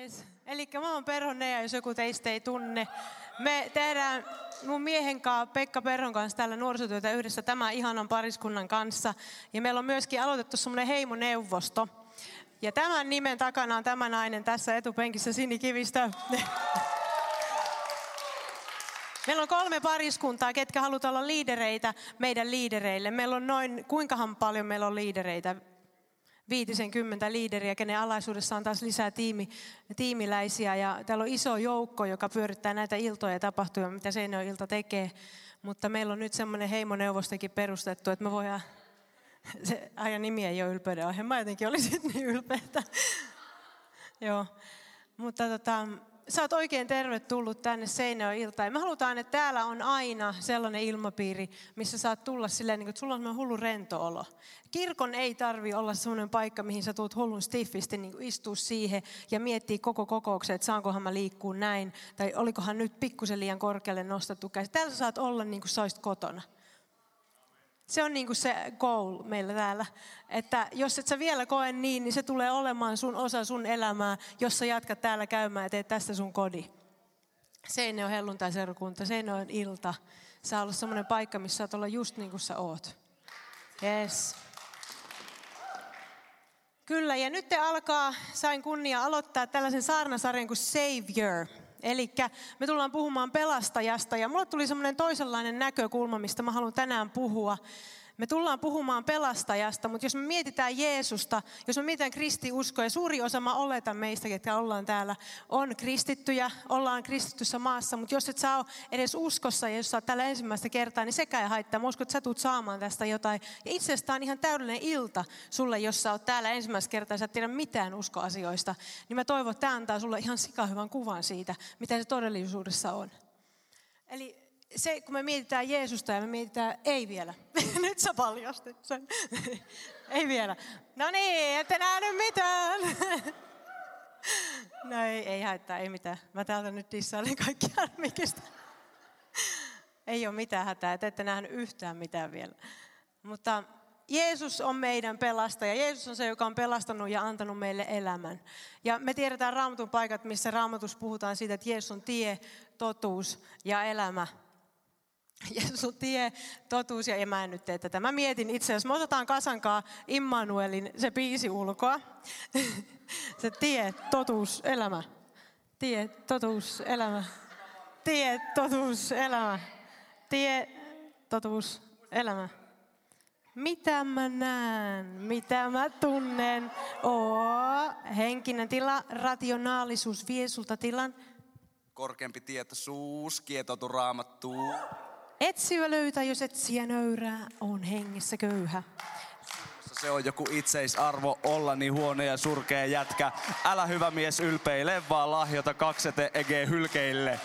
Yes. Eli mä oon Perho Nea, jos joku teistä ei tunne. Me tehdään mun miehen kanssa, Pekka Perhon kanssa täällä nuorisotyötä yhdessä tämän ihanan pariskunnan kanssa. Ja meillä on myöskin aloitettu semmoinen heimoneuvosto. Ja tämän nimen takana on tämä nainen tässä etupenkissä Sini Kivistö. Meillä on kolme pariskuntaa, ketkä halutaan olla liidereitä meidän liidereille. Meillä on noin, kuinkahan paljon meillä on liidereitä? Viitisen kymmentä liideriä, kenen alaisuudessa on taas lisää tiimi, tiimiläisiä. Ja täällä on iso joukko, joka pyörittää näitä iltoja ja tapahtumia, mitä Seinäjoen ilta tekee. Mutta meillä on nyt semmoinen heimoneuvostokin perustettu, että me voidaan... Se ajan nimi ei ole ylpeyden aihe. Mä jotenkin olisin niin ylpeitä. Joo. Mutta tota, sä oot oikein tervetullut tänne Seinäjoen iltaan. Me halutaan, että täällä on aina sellainen ilmapiiri, missä saat tulla silleen, niin kuin, että sulla on hullu rento olo. Kirkon ei tarvi olla sellainen paikka, mihin sä tuut hullun stiffisti niin kuin istua siihen ja miettiä koko kokouksen, että saankohan mä liikkua näin, tai olikohan nyt pikkusen liian korkealle nostettu käsi. Täällä sä saat olla niin kuin sä kotona. Se on niin kuin se goal meillä täällä. Että jos et sä vielä koe niin, niin se tulee olemaan sun osa sun elämää, jos sä jatkat täällä käymään ja teet tästä sun kodi. Seine on helluntai-seurakunta, Seine on ilta. Saa olla semmoinen paikka, missä saat olla just niin kuin sä oot. Yes. Kyllä, ja nyt te alkaa, sain kunnia aloittaa tällaisen saarnasarjan kuin Savior. Eli me tullaan puhumaan pelastajasta ja mulle tuli semmoinen toisenlainen näkökulma, mistä mä haluan tänään puhua. Me tullaan puhumaan pelastajasta, mutta jos me mietitään Jeesusta, jos me mietitään kristiuskoa, ja suuri osa mä oletan meistä, ketkä ollaan täällä, on kristittyjä, ollaan kristittyssä maassa, mutta jos et sä ole edes uskossa ja jos sä oot täällä ensimmäistä kertaa, niin sekä ei haittaa. Mä uskon, että sä tulet saamaan tästä jotain. Ja itse asiassa on ihan täydellinen ilta sulle, jos sä oot täällä ensimmäistä kertaa ja sä et tiedä mitään uskoasioista. Niin mä toivon, että tämä antaa sulle ihan sikahyvän kuvan siitä, mitä se todellisuudessa on. Eli se, kun me mietitään Jeesusta ja me mietitään, ei vielä. Nyt sä paljastit sen. ei vielä. No niin, ette nähnyt mitään. no ei, ei haittaa, ei mitään. Mä täältä nyt dissailen kaikki mikistä. ei ole mitään hätää, että ette nähnyt yhtään mitään vielä. Mutta Jeesus on meidän pelastaja. Jeesus on se, joka on pelastanut ja antanut meille elämän. Ja me tiedetään raamatun paikat, missä raamatus puhutaan siitä, että Jeesus on tie, totuus ja elämä. Jeesus tie, totuus ja mä en nyt mietin itse asiassa, me otetaan kasankaa Immanuelin se biisi ulkoa. se tie, totuus, elämä. Tie, totuus, elämä. Tie, totuus, elämä. Tie, totuus, elämä. Mitä mä näen, mitä mä tunnen. Oo, henkinen tila, rationaalisuus vie sulta tilan. Korkeampi tietoisuus, kietoutu raamattuun. Etsiä löytää, jos etsiä nöyrää, on hengessä köyhä. Se on joku itseisarvo olla niin huono ja surkea jätkä. Älä hyvä mies ylpeile, vaan lahjota kaksete ege hylkeille.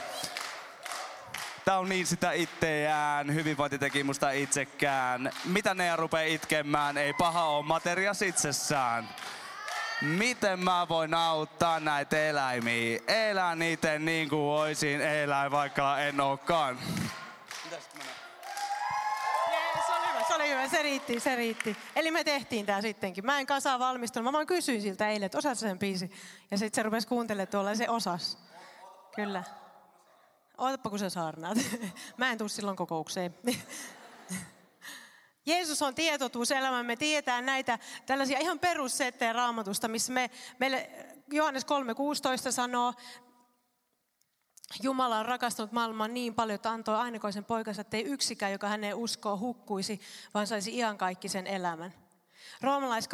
Tää on niin sitä itseään, hyvinvointi teki musta itsekään. Mitä ne rupee itkemään, ei paha ole materias itsessään. Miten mä voin auttaa näitä eläimiä? Elää niiden niin kuin voisin elää, vaikka en olekaan. Se oli hyvä, se riitti, se riitti. Eli me tehtiin tämä sittenkin. Mä en kanssa valmistunut, mä vaan kysyin siltä eilen, että osaat sen biisi. Ja sitten se rupesi kuuntelemaan tuolla ja se osas. Kyllä. Ootapa kun sä saarnaat. Mä en tuu silloin kokoukseen. Jeesus on tietotuus elämään. Me tietää näitä tällaisia ihan perussettejä raamatusta, missä me, meille Johannes 3.16 sanoo, Jumala on rakastanut maailman niin paljon, että antoi ainakoisen poikansa, että ei yksikään, joka hänen uskoo, hukkuisi, vaan saisi iankaikkisen elämän. Roomalais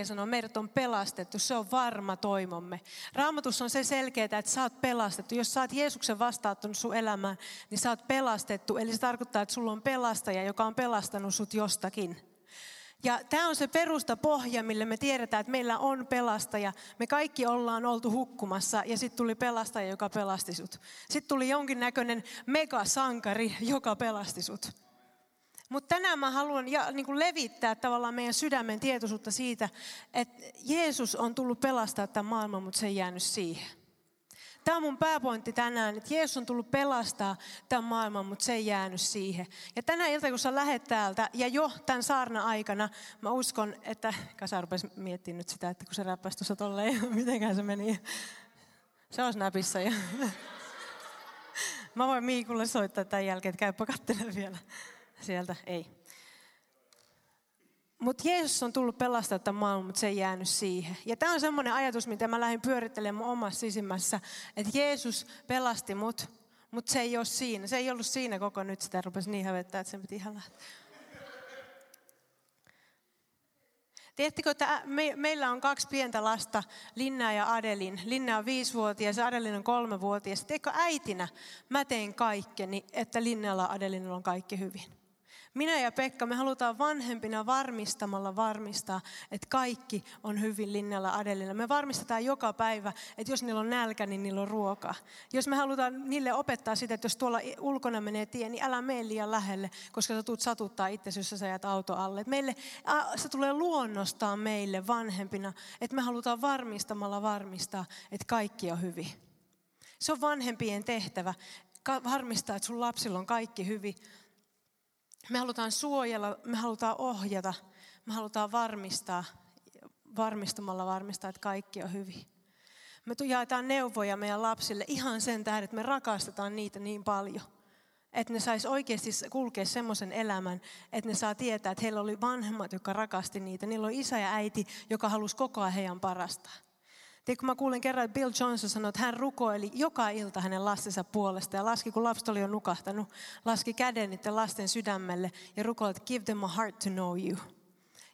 8.24 sanoo, meidät on pelastettu, se on varma toimomme. Raamatus on se selkeää, että sä oot pelastettu. Jos sä oot Jeesuksen vastaattanut sun elämään, niin sä oot pelastettu. Eli se tarkoittaa, että sulla on pelastaja, joka on pelastanut sut jostakin. Ja tämä on se perusta pohja, millä me tiedetään, että meillä on pelastaja. Me kaikki ollaan oltu hukkumassa ja sitten tuli pelastaja, joka pelasti sut. Sitten tuli jonkinnäköinen megasankari, joka pelasti sut. Mutta tänään mä haluan ja, niin kuin levittää tavallaan meidän sydämen tietoisuutta siitä, että Jeesus on tullut pelastaa tämän maailman, mutta se ei jäänyt siihen. Tämä on mun pääpointti tänään, että Jeesus on tullut pelastaa tämän maailman, mutta se ei jäänyt siihen. Ja tänä ilta, kun sä lähet täältä, ja jo tämän saarna aikana, mä uskon, että... Kasa rupesi miettimään nyt sitä, että kun se räppäsi tuossa tolleen, mitenkään se meni. Se on snapissa. Ja... Mä voin Miikulle soittaa tämän jälkeen, että käypä katselemaan vielä sieltä. Ei. Mutta Jeesus on tullut pelastaa tämän maailman, mutta se ei jäänyt siihen. Ja tämä on semmoinen ajatus, mitä mä lähdin pyörittelemään mun omassa sisimmässä, että Jeesus pelasti mut, mutta se ei ole siinä. Se ei ollut siinä koko nyt, sitä rupesi niin hävettää, että se piti ihan lähteä. Tiedättekö, että me, meillä on kaksi pientä lasta, Linna ja Adelin. Linna on viisivuotias ja Adelin on kolmevuotias. Tiedätkö, äitinä mä teen kaikkeni, että Linnalla ja Adelinilla on kaikki hyvin. Minä ja Pekka, me halutaan vanhempina varmistamalla varmistaa, että kaikki on hyvin Linnalla Adelilla. Me varmistetaan joka päivä, että jos niillä on nälkä, niin niillä on ruokaa. Jos me halutaan niille opettaa sitä, että jos tuolla ulkona menee tie, niin älä mene liian lähelle, koska sä tulet satuttaa itse, jos sä jäät auto alle. Meille, se tulee luonnostaan meille vanhempina, että me halutaan varmistamalla varmistaa, että kaikki on hyvin. Se on vanhempien tehtävä, varmistaa, että sun lapsilla on kaikki hyvin. Me halutaan suojella, me halutaan ohjata, me halutaan varmistaa, varmistamalla varmistaa, että kaikki on hyvin. Me jaetaan neuvoja meidän lapsille ihan sen tähden, että me rakastetaan niitä niin paljon. Että ne sais oikeasti kulkea semmoisen elämän, että ne saa tietää, että heillä oli vanhemmat, jotka rakasti niitä. Niillä oli isä ja äiti, joka halusi koko ajan heidän parastaan. Tiedätkö, mä kuulin kerran, että Bill Johnson sanoi, että hän rukoili joka ilta hänen lastensa puolesta. Ja laski, kun lapset oli jo nukahtanut, laski käden niiden lasten sydämelle ja rukoili, että give them a heart to know you.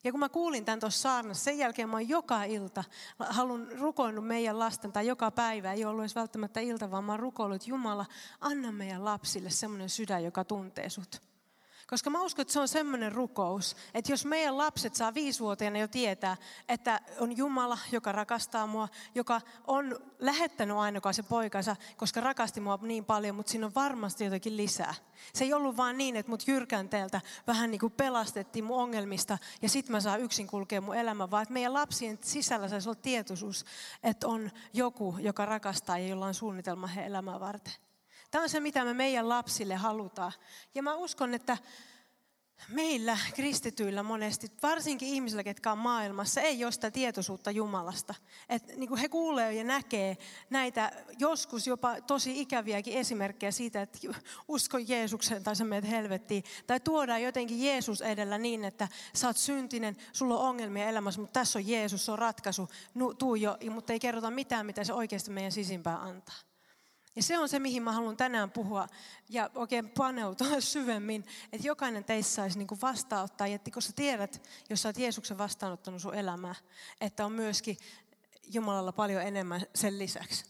Ja kun mä kuulin tämän tuossa saarnassa, sen jälkeen mä oon joka ilta halun rukoillut meidän lasten, tai joka päivä, ei ollut edes välttämättä ilta, vaan mä oon rukoillut, Jumala, anna meidän lapsille semmoinen sydän, joka tuntee sut. Koska mä uskon, että se on semmoinen rukous, että jos meidän lapset saa viisivuotiaana jo tietää, että on Jumala, joka rakastaa mua, joka on lähettänyt ainokaan se poikansa, koska rakasti mua niin paljon, mutta siinä on varmasti jotakin lisää. Se ei ollut vaan niin, että mut jyrkänteeltä vähän niin kuin pelastettiin mun ongelmista ja sit mä saan yksin kulkea mun elämä, vaan että meidän lapsien sisällä saisi olla tietoisuus, että on joku, joka rakastaa ja jolla on suunnitelma he elämää varten. Tämä on se, mitä me meidän lapsille halutaan. Ja mä uskon, että meillä kristityillä monesti, varsinkin ihmisillä, ketkä on maailmassa, ei ole sitä tietoisuutta Jumalasta. Et, niin kuin he kuulee ja näkee näitä joskus jopa tosi ikäviäkin esimerkkejä siitä, että usko Jeesukseen tai sä menet helvettiin. Tai tuodaan jotenkin Jeesus edellä niin, että sä oot syntinen, sulla on ongelmia elämässä, mutta tässä on Jeesus, se on ratkaisu. tuu jo, mutta ei kerrota mitään, mitä se oikeasti meidän sisimpään antaa. Ja se on se, mihin mä haluan tänään puhua ja oikein paneutua syvemmin, että jokainen teistä saisi niin vastaanottaa. Ja kun sä tiedät, jos sä oot Jeesuksen vastaanottanut sun elämää, että on myöskin Jumalalla paljon enemmän sen lisäksi.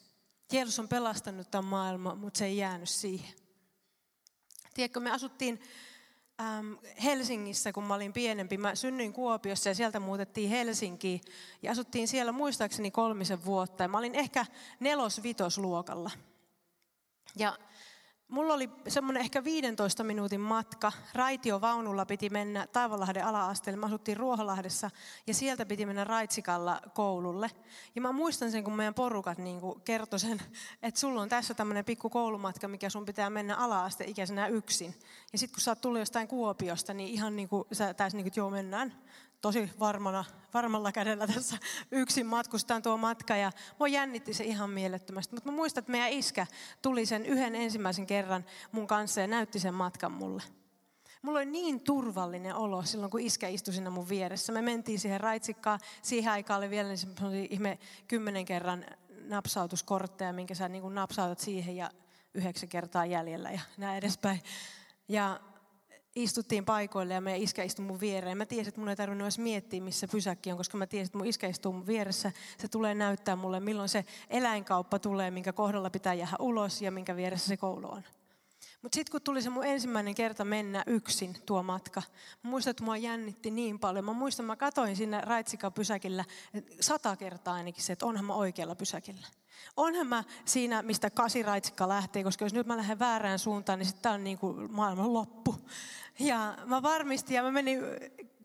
Jeesus on pelastanut tämän maailman, mutta se ei jäänyt siihen. Tiedätkö, me asuttiin äm, Helsingissä, kun mä olin pienempi. Mä synnyin Kuopiossa ja sieltä muutettiin Helsinkiin. Ja asuttiin siellä muistaakseni kolmisen vuotta. Ja mä olin ehkä nelos-vitosluokalla. Ja mulla oli semmoinen ehkä 15 minuutin matka. Raitiovaunulla piti mennä Taivalahden ala-asteelle. Mä asuttiin Ruoholahdessa ja sieltä piti mennä Raitsikalla koululle. Ja mä muistan sen, kun meidän porukat niin kertoi sen, että sulla on tässä tämmöinen pikku koulumatka, mikä sun pitää mennä ala-asteikäisenä yksin. Ja sitten kun sä oot tullut jostain Kuopiosta, niin ihan niin kuin sä täys niin kuin, että joo mennään tosi varmana, varmalla kädellä tässä yksin matkustaan tuo matka ja mua jännitti se ihan mielettömästi. Mutta mä muistan, että meidän iskä tuli sen yhden ensimmäisen kerran mun kanssa ja näytti sen matkan mulle. Mulla oli niin turvallinen olo silloin, kun iskä istui siinä mun vieressä. Me mentiin siihen raitsikkaan. Siihen aikaan oli vielä niin ihme kymmenen kerran napsautuskortteja, minkä sä niin napsautat siihen ja yhdeksän kertaa jäljellä ja näin edespäin. Ja istuttiin paikoille ja meidän iskä istui mun viereen. Mä tiesin, että mun ei tarvinnut edes miettiä, missä pysäkki on, koska mä tiesin, että mun iskä istuu mun vieressä. Se tulee näyttää mulle, milloin se eläinkauppa tulee, minkä kohdalla pitää jäädä ulos ja minkä vieressä se koulu on. Mutta sitten kun tuli se mun ensimmäinen kerta mennä yksin tuo matka, muistan, että mua jännitti niin paljon. Mä muistan, mä katoin sinne Raitsika-pysäkillä sata kertaa ainakin se, että onhan mä oikealla pysäkillä. Onhan mä siinä, mistä kasiraitsikka lähtee, koska jos nyt mä lähden väärään suuntaan, niin sitten on niin kuin maailman loppu. Ja mä varmistin ja mä menin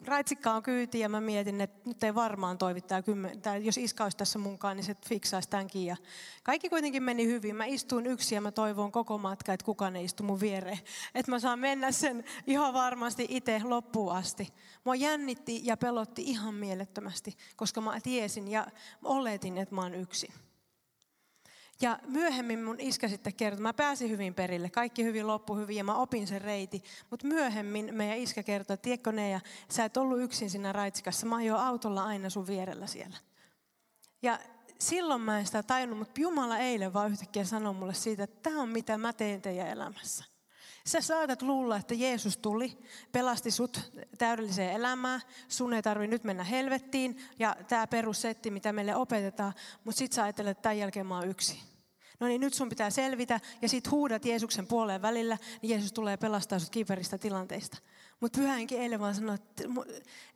raitsikka on kyyti ja mä mietin, että nyt ei varmaan toivi tämä kymmen, jos iska olisi tässä munkaan, niin se fiksaisi tämänkin. Ja kaikki kuitenkin meni hyvin. Mä istuin yksi ja mä toivon koko matka, että kukaan ei istu mun viereen. Että mä saan mennä sen ihan varmasti itse loppuun asti. Mua jännitti ja pelotti ihan mielettömästi, koska mä tiesin ja oletin, että mä oon yksin. Ja myöhemmin mun iskä sitten kertoi, mä pääsin hyvin perille, kaikki hyvin loppu hyvin ja mä opin sen reiti. Mutta myöhemmin meidän iskä kertoi, että tiedätkö ne, ja sä et ollut yksin siinä raitsikassa, mä ajoin autolla aina sun vierellä siellä. Ja silloin mä en sitä tajunnut, mutta Jumala eilen vaan yhtäkkiä sanoi mulle siitä, että tämä on mitä mä teen teidän elämässä. Sä saatat luulla, että Jeesus tuli, pelasti sut täydelliseen elämään, sun ei tarvi nyt mennä helvettiin ja tämä perussetti, mitä meille opetetaan, mutta sit sä ajattelet, että tämän jälkeen mä oon yksin. No niin, nyt sun pitää selvitä ja sit huudat Jeesuksen puoleen välillä, niin Jeesus tulee pelastaa sut kiperistä tilanteista. Mutta pyhänkin eilen vaan sanoi, että,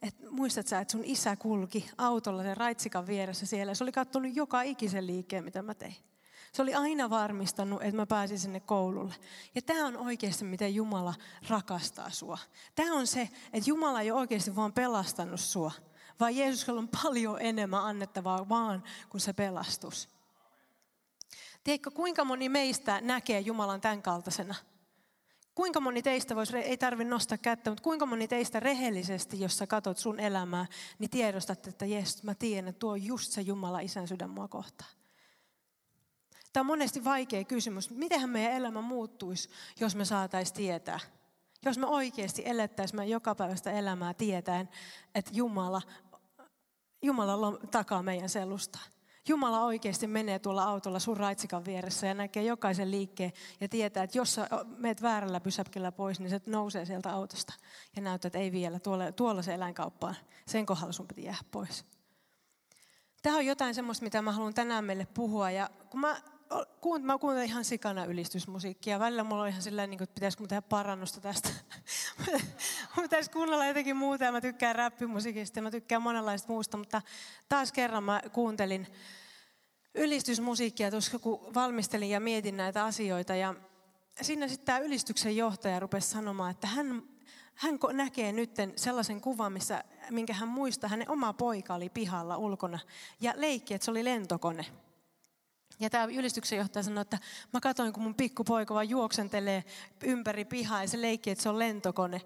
että muistat sä, että sun isä kulki autolla sen raitsikan vieressä siellä. Se oli katsonut joka ikisen liikkeen, mitä mä tein. Se oli aina varmistanut, että mä pääsin sinne koululle. Ja tämä on oikeasti, miten Jumala rakastaa sua. Tämä on se, että Jumala ei ole oikeasti vaan pelastanut sua, vaan Jeesuksella on paljon enemmän annettavaa vaan kuin se pelastus. Tiedätkö, kuinka moni meistä näkee Jumalan tämän kaltaisena? Kuinka moni teistä voisi, ei tarvitse nostaa kättä, mutta kuinka moni teistä rehellisesti, jos sä katot sun elämää, niin tiedostat, että jes, mä tiedän, että tuo on just se Jumala isän sydän mua kohtaan. Tämä on monesti vaikea kysymys. Mitenhän meidän elämä muuttuisi, jos me saataisiin tietää? Jos me oikeasti elettäisiin meidän jokapäiväistä elämää tietäen, että Jumala, Jumala takaa meidän selusta. Jumala oikeasti menee tuolla autolla sun raitsikan vieressä ja näkee jokaisen liikkeen ja tietää, että jos sä meet väärällä pysäkillä pois, niin se nousee sieltä autosta ja näyttää, että ei vielä, tuolla, tuolla se eläinkauppaan. Sen kohdalla sun piti jäädä pois. Tämä on jotain semmoista, mitä mä haluan tänään meille puhua. Ja kun mä kuunt, mä kuuntelen ihan sikana ylistysmusiikkia. Välillä mulla on ihan silleen, niin että pitäisikö tehdä parannusta tästä. pitäisi kuunnella jotenkin muuta ja mä tykkään räppimusiikista ja mä tykkään monenlaista muusta. Mutta taas kerran mä kuuntelin ylistysmusiikkia tuossa, kun valmistelin ja mietin näitä asioita. Ja siinä sitten tämä ylistyksen johtaja rupesi sanomaan, että hän, hän näkee nyt sellaisen kuvan, missä, minkä hän muistaa, hänen oma poika oli pihalla ulkona ja leikki, että se oli lentokone. Ja tämä ylistyksen johtaja sanoi, että mä katsoin, kun mun pikkupoika vaan juoksentelee ympäri pihaa ja se leikki, että se on lentokone.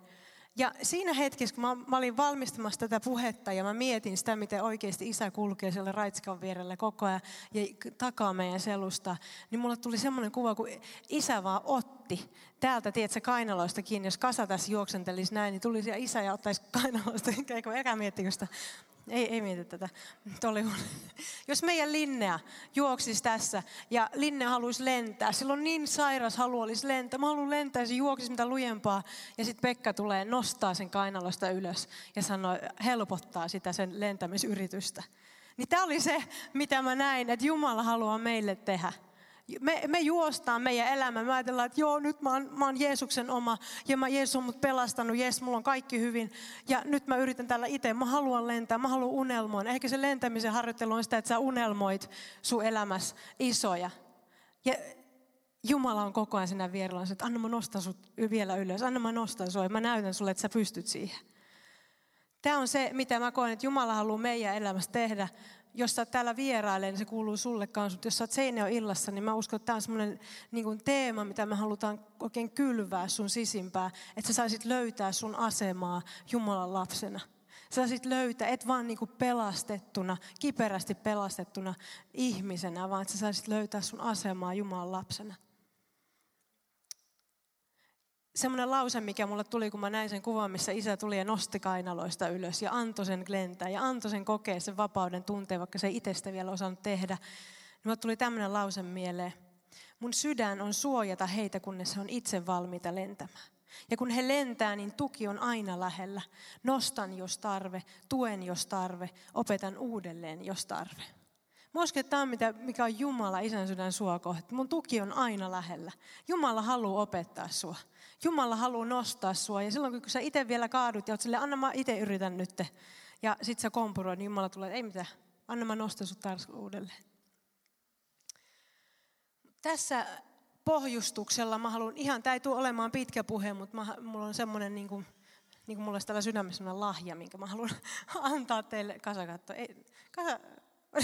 Ja siinä hetkessä, kun mä, mä olin valmistamassa tätä puhetta ja mä mietin sitä, miten oikeasti isä kulkee siellä raitskan vierellä koko ajan ja takaa meidän selusta, niin mulle tuli semmoinen kuva, kun isä vaan otti täältä, tiedätkö, kainaloista kiinni. Jos kasa tässä juoksentelisi näin, niin tulisi isä ja ottaisi kainaloista, eikä miettikö sitä ei, ei mieti tätä. Oli Jos meidän Linnea juoksisi tässä ja Linnea haluaisi lentää, silloin niin sairas halu olisi lentää. Mä haluan lentää ja se juoksisi mitä lujempaa. Ja sitten Pekka tulee, nostaa sen kainalosta ylös ja sanoo, helpottaa sitä sen lentämisyritystä. Niin tämä oli se, mitä mä näin, että Jumala haluaa meille tehdä. Me, me juostaan meidän elämä. Me ajatellaan, että joo, nyt mä oon, mä oon Jeesuksen oma ja mä Jeesus on mut pelastanut. Jees, mulla on kaikki hyvin. Ja nyt mä yritän tällä itse. Mä haluan lentää, mä haluan unelmoida. Ehkä se lentämisen harjoittelu on sitä, että sä unelmoit sun elämässä isoja. Ja Jumala on koko ajan sinä vierellä, että anna mä nostan sut vielä ylös. Anna mä nostan sua ja mä näytän sulle, että sä pystyt siihen. Tämä on se, mitä mä koen, että Jumala haluaa meidän elämässä tehdä jos sä täällä vierailee, niin se kuuluu sulle kanssa. Mutta jos sä oot Seinäjoen illassa, niin mä uskon, että tämä on semmoinen niin teema, mitä me halutaan oikein kylvää sun sisimpää. Että sä saisit löytää sun asemaa Jumalan lapsena. Sä saisit löytää, et vaan niin pelastettuna, kiperästi pelastettuna ihmisenä, vaan että sä saisit löytää sun asemaa Jumalan lapsena semmoinen lause, mikä mulle tuli, kun mä näin sen kuvan, missä isä tuli ja nosti kainaloista ylös ja antoi sen lentää ja antoi sen kokea sen vapauden tunteen, vaikka se itsestä vielä osannut tehdä. Niin mulle tuli tämmöinen lause mieleen. Mun sydän on suojata heitä, kunnes he on itse valmiita lentämään. Ja kun he lentää, niin tuki on aina lähellä. Nostan, jos tarve, tuen, jos tarve, opetan uudelleen, jos tarve. Mä uskon, että tämä on mitä, mikä on Jumala isän sydän sua kohta. Mun tuki on aina lähellä. Jumala haluaa opettaa sua. Jumala haluaa nostaa sua. Ja silloin kun sä itse vielä kaadut ja oot silleen, anna mä itse yritän nyt. Ja sit sä kompuroit, niin Jumala tulee, ei mitään, anna mä nostan sut taas uudelleen. Tässä pohjustuksella mä haluan ihan, tämä ei tule olemaan pitkä puhe, mutta mä, mulla on semmoinen niin kuin, niin kuin mulla olisi tällä sydämessä lahja, minkä mä haluan antaa teille. Kasa katso. Ei, kasa,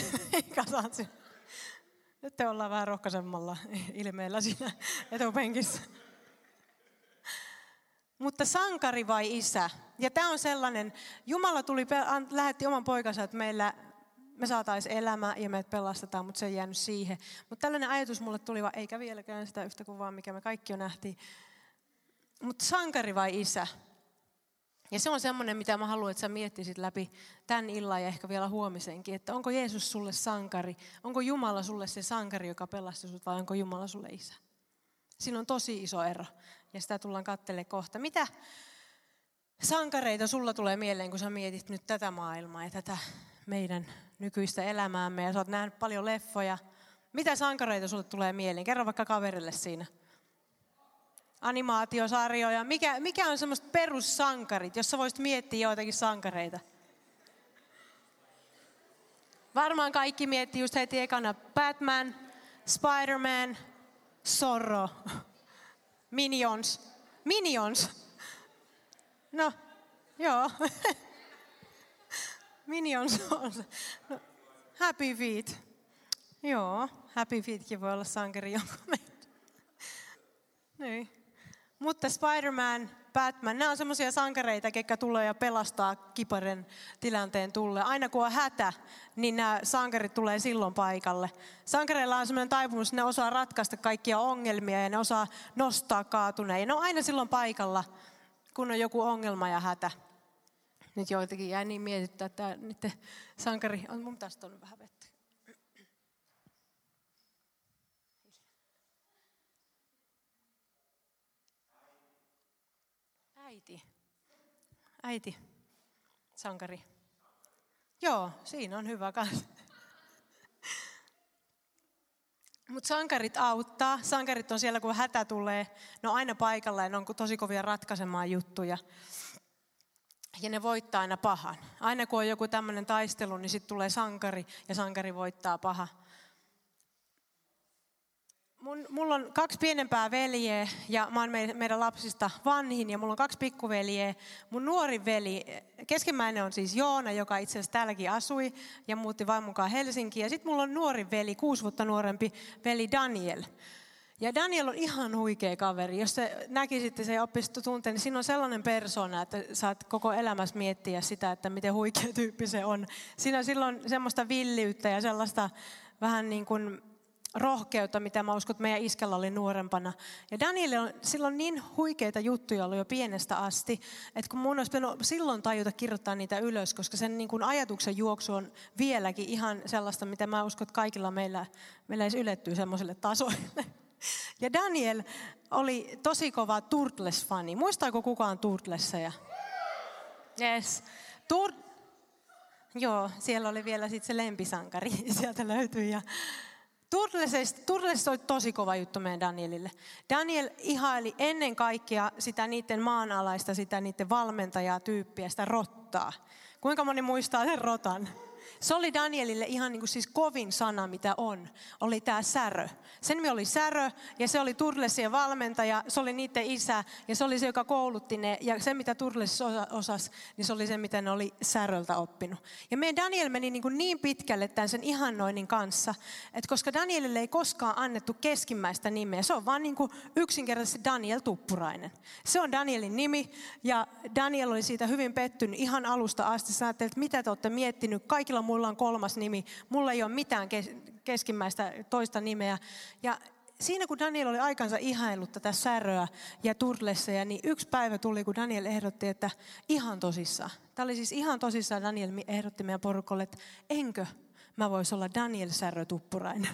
kasa. Nyt te ollaan vähän rohkaisemmalla ilmeellä siinä etupenkissä. Mutta sankari vai isä? Ja tämä on sellainen, Jumala tuli, lähetti oman poikansa, että meillä me saataisiin elämä ja meidät pelastetaan, mutta se ei jäänyt siihen. Mutta tällainen ajatus mulle tuli, vaan eikä vieläkään sitä yhtä kuvaa, mikä me kaikki jo nähtiin. Mutta sankari vai isä? Ja se on semmoinen, mitä mä haluan, että sä miettisit läpi tämän illan ja ehkä vielä huomisenkin, että onko Jeesus sulle sankari? Onko Jumala sulle se sankari, joka pelasti sut vai onko Jumala sulle isä? Siinä on tosi iso ero ja sitä tullaan katselemaan kohta. Mitä sankareita sulla tulee mieleen, kun sä mietit nyt tätä maailmaa ja tätä meidän nykyistä elämäämme ja sä oot nähnyt paljon leffoja. Mitä sankareita sulle tulee mieleen? Kerro vaikka kaverille siinä. Animaatiosarjoja. Mikä, mikä on semmoista perussankarit, jos sä voisit miettiä joitakin sankareita? Varmaan kaikki miettii just heti ekana Batman, Spider-Man, Zorro, Minions. Minions. No, joo. Minions on. No, Happy Feet. Joo, Happy Feetkin voi olla sankari jonkun Niin. Mutta Spider-Man, Batman, nämä on semmoisia sankareita, ketkä tulee ja pelastaa kiparen tilanteen tulle. Aina kun on hätä, niin nämä sankarit tulee silloin paikalle. Sankareilla on semmoinen taipumus, että ne osaa ratkaista kaikkia ongelmia ja ne osaa nostaa kaatuneen. Ja ne on aina silloin paikalla, kun on joku ongelma ja hätä. Nyt joitakin jäi niin mietittää, että niiden sankari, on mun tästä on vähän vettä. Äiti. Äiti. Sankari. Joo, siinä on hyvä kanssa. Mutta sankarit auttaa. Sankarit on siellä, kun hätä tulee. Ne on aina paikalla ja ne on tosi kovia ratkaisemaan juttuja. Ja ne voittaa aina pahan. Aina kun on joku tämmöinen taistelu, niin sitten tulee sankari ja sankari voittaa paha. Mun, mulla on kaksi pienempää veljeä ja mä oon meidän lapsista vanhin ja mulla on kaksi pikkuveljeä. Mun nuori veli, keskimmäinen on siis Joona, joka itse asiassa täälläkin asui ja muutti vain mukaan Helsinkiin. Ja sitten mulla on nuori veli, kuusi vuotta nuorempi veli Daniel. Ja Daniel on ihan huikea kaveri. Jos se näkisitte se oppistu tunteen, niin siinä on sellainen persona, että saat koko elämässä miettiä sitä, että miten huikea tyyppi se on. Siinä on silloin semmoista villiyttä ja sellaista vähän niin kuin rohkeutta, mitä mä uskon, että meidän iskällä oli nuorempana. Ja Daniel on silloin niin huikeita juttuja ollut jo pienestä asti, että kun mun olisi pitänyt silloin tajuta kirjoittaa niitä ylös, koska sen niin kuin ajatuksen juoksu on vieläkin ihan sellaista, mitä mä uskon, että kaikilla meillä, meillä edes ylettyy semmoiselle tasoille. Ja Daniel oli tosi kova Turtles-fani. Muistaako kukaan Turtlesseja? Yes. Tur- Joo, siellä oli vielä sitten se lempisankari, sieltä löytyi. Ja Turtles oli tosi kova juttu meidän Danielille. Daniel ihaili ennen kaikkea sitä niiden maanalaista, sitä niiden valmentajaa tyyppiä, sitä rottaa. Kuinka moni muistaa sen rotan? Se oli Danielille ihan niin kuin siis kovin sana, mitä on. Oli tämä Särö. Sen nimi oli Särö ja se oli Turlesien valmentaja, se oli niiden isä ja se oli se, joka koulutti ne. Ja se, mitä Turles osasi, niin se oli se, mitä ne oli Säröltä oppinut. Ja meidän Daniel meni niin, kuin niin pitkälle tämän sen ihannoinnin kanssa, että koska Danielille ei koskaan annettu keskimmäistä nimeä, se on vaan niin kuin yksinkertaisesti Daniel Tuppurainen. Se on Danielin nimi ja Daniel oli siitä hyvin pettynyt ihan alusta asti. Sä että mitä te olette miettinyt, kaikilla mulla on kolmas nimi, mulla ei ole mitään keskimmäistä toista nimeä. Ja siinä kun Daniel oli aikansa ihaillut tätä säröä ja turlesseja, niin yksi päivä tuli, kun Daniel ehdotti, että ihan tosissaan. Tämä oli siis ihan tosissaan, Daniel ehdotti meidän porukolle, että enkö mä vois olla Daniel Särö Tuppurainen.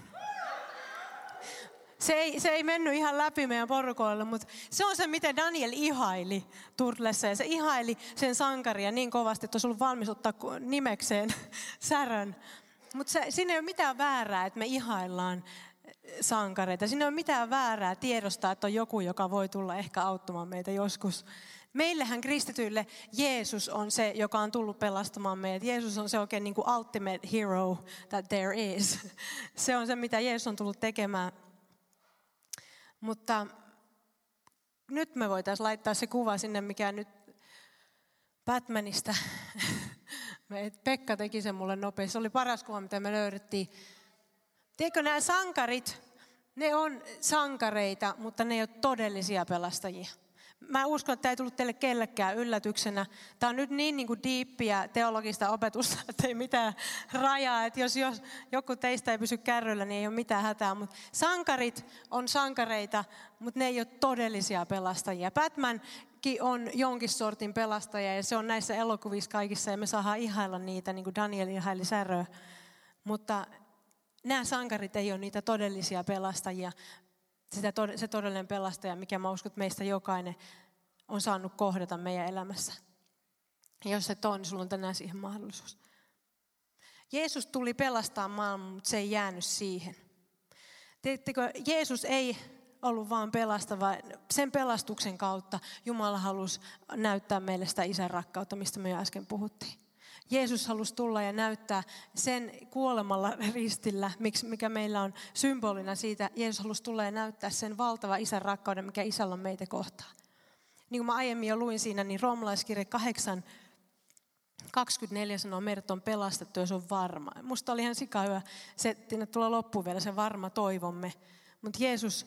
Se ei, se ei mennyt ihan läpi meidän porukoille, mutta se on se, miten Daniel ihaili Turtlessa. Ja se ihaili sen sankaria niin kovasti, että olisi ollut valmis ottaa nimekseen särön. Mutta siinä ei ole mitään väärää, että me ihaillaan sankareita. Siinä ei ole mitään väärää tiedostaa, että on joku, joka voi tulla ehkä auttamaan meitä joskus. Meillähän kristityille Jeesus on se, joka on tullut pelastamaan meidät. Jeesus on se oikein niin kuin ultimate hero that there is. Se on se, mitä Jeesus on tullut tekemään. Mutta nyt me voitaisiin laittaa se kuva sinne, mikä nyt Batmanista. Pekka teki sen mulle nopeasti. Se oli paras kuva, mitä me löydettiin. Tiedätkö, nämä sankarit, ne on sankareita, mutta ne ei ole todellisia pelastajia. Mä uskon, että tämä ei tullut teille kellekään yllätyksenä. Tämä on nyt niin, niin kuin diippiä teologista opetusta, että ei mitään rajaa. Että jos, jos joku teistä ei pysy kärryllä, niin ei ole mitään hätää. Mutta sankarit on sankareita, mutta ne ei ole todellisia pelastajia. Batmankin on jonkin sortin pelastaja ja se on näissä elokuvissa kaikissa ja me saadaan ihailla niitä, niin kuin Daniel ihaili säröä. Mutta nämä sankarit ei ole niitä todellisia pelastajia sitä, se todellinen pelastaja, mikä mä uskon, että meistä jokainen on saanut kohdata meidän elämässä. Ja jos et ole, niin sulla on tänään siihen mahdollisuus. Jeesus tuli pelastaa maailman, mutta se ei jäänyt siihen. Tiedättekö, Jeesus ei ollut vain pelastava. Sen pelastuksen kautta Jumala halusi näyttää meille sitä isän rakkautta, mistä me jo äsken puhuttiin. Jeesus halusi tulla ja näyttää sen kuolemalla ristillä, mikä meillä on symbolina siitä. Jeesus halusi tulla ja näyttää sen valtava isän rakkauden, mikä isällä on meitä kohtaan. Niin kuin mä aiemmin jo luin siinä, niin roomalaiskirja 8, 24 sanoo, meidät on pelastettu ja se on varma. Musta oli ihan sika hyvä, se, että tulee loppuun vielä se varma toivomme. Mutta Jeesus,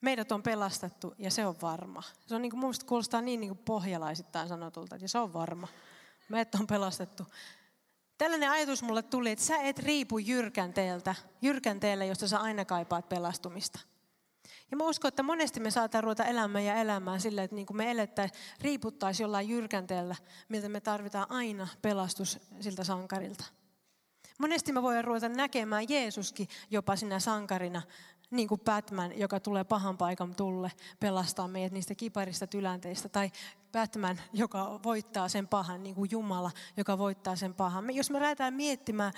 meidät on pelastettu ja se on varma. Se on niin kuin, mun kuulostaa niin, niin kuin pohjalaisittain sanotulta, että se on varma meidät on pelastettu. Tällainen ajatus mulle tuli, että sä et riipu jyrkänteeltä, jyrkänteelle, josta sä aina kaipaat pelastumista. Ja mä uskon, että monesti me saadaan ruveta elämään ja elämään sillä, että niin kuin me elettäisiin, riiputtaisiin jollain jyrkänteellä, miltä me tarvitaan aina pelastus siltä sankarilta. Monesti me voidaan ruveta näkemään Jeesuskin jopa sinä sankarina, niin kuin Batman, joka tulee pahan paikan tulle pelastaa meidät niistä kiparista tylänteistä. Tai Batman, joka voittaa sen pahan, niin kuin Jumala, joka voittaa sen pahan. Jos me lähdetään miettimään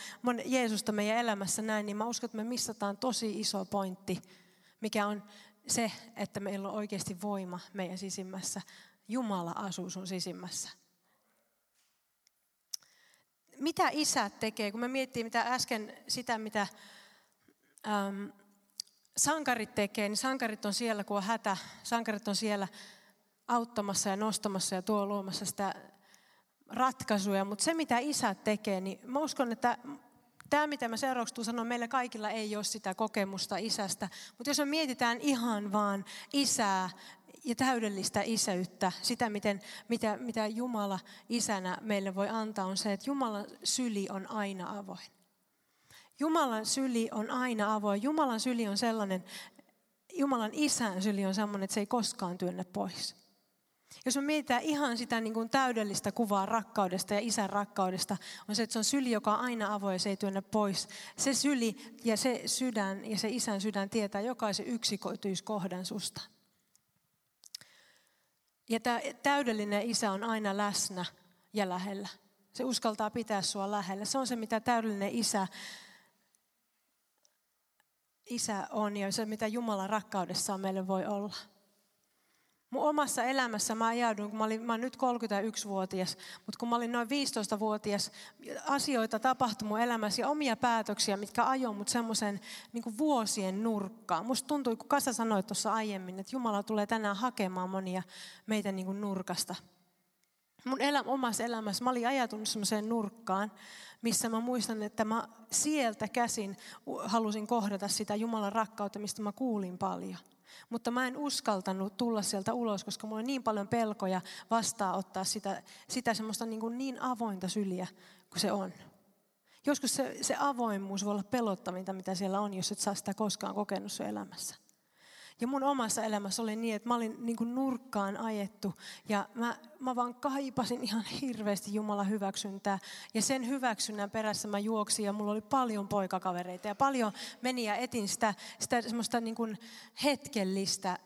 Jeesusta meidän elämässä näin, niin mä uskon, että me missataan tosi iso pointti, mikä on se, että meillä on oikeasti voima meidän sisimmässä. Jumala asuu sun sisimmässä. Mitä isät tekee, kun me miettii mitä äsken sitä, mitä ähm, sankarit tekee, niin sankarit on siellä, kun on hätä. Sankarit on siellä auttamassa ja nostamassa ja tuo luomassa sitä ratkaisuja. Mutta se, mitä isät tekee, niin mä uskon, että tämä, mitä mä seuraavaksi tuun sanoa, meillä kaikilla ei ole sitä kokemusta isästä. Mutta jos me mietitään ihan vaan isää ja täydellistä isäyttä, sitä, miten, mitä, mitä Jumala isänä meille voi antaa, on se, että Jumalan syli on aina avoin. Jumalan syli on aina avoin. Jumalan syli on sellainen, Jumalan isän syli on sellainen, että se ei koskaan työnnä pois. Jos me mietitään ihan sitä niin kuin täydellistä kuvaa rakkaudesta ja isän rakkaudesta, on se, että se on syli, joka on aina avoin ja se ei työnnä pois. Se syli ja se sydän ja se isän sydän tietää jokaisen yksityiskohdan susta. Ja tämä täydellinen isä on aina läsnä ja lähellä. Se uskaltaa pitää sua lähellä. Se on se, mitä täydellinen isä isä on ja se, mitä Jumalan rakkaudessaan meille voi olla. Mun omassa elämässä mä ajauduin, kun mä, olin, mä olen nyt 31-vuotias, mutta kun mä olin noin 15-vuotias, asioita tapahtui mun elämässä ja omia päätöksiä, mitkä ajoi mut semmoisen niin vuosien nurkkaan. Musta tuntui, kun Kasa sanoi tuossa aiemmin, että Jumala tulee tänään hakemaan monia meitä niin kuin nurkasta. Mun elä, omassa elämässä mä olin ajatunut semmoiseen nurkkaan, missä mä muistan, että mä sieltä käsin halusin kohdata sitä Jumalan rakkautta, mistä mä kuulin paljon. Mutta mä en uskaltanut tulla sieltä ulos, koska mulla on niin paljon pelkoja vastaanottaa sitä, sitä semmoista niin, kuin niin avointa syliä kuin se on. Joskus se, se avoimuus voi olla pelottavinta, mitä siellä on, jos et saa sitä koskaan kokenut sun elämässä. Ja mun omassa elämässä oli niin, että mä olin niin kuin nurkkaan ajettu ja mä, mä vaan kaipasin ihan hirveästi Jumalan hyväksyntää. Ja sen hyväksynnän perässä mä juoksin ja mulla oli paljon poikakavereita ja paljon meni ja etin sitä, sitä semmoista niin kuin hetkellistä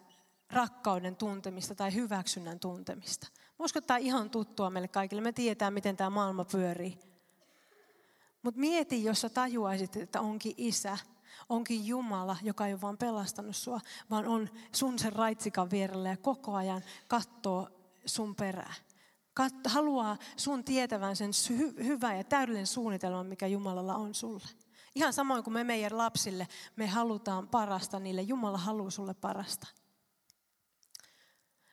rakkauden tuntemista tai hyväksynnän tuntemista. Mä uskon, että tämä on ihan tuttua meille kaikille. Me tietää, miten tämä maailma pyörii. Mutta mieti, jos sä tajuaisit, että onkin isä, onkin Jumala, joka ei ole vaan pelastanut sua, vaan on sun sen raitsikan vierellä ja koko ajan katsoo sun perään. Kat, haluaa sun tietävän sen hy, hyvä ja täydellinen suunnitelma, mikä Jumalalla on sulle. Ihan samoin kuin me meidän lapsille, me halutaan parasta niille. Jumala haluaa sulle parasta.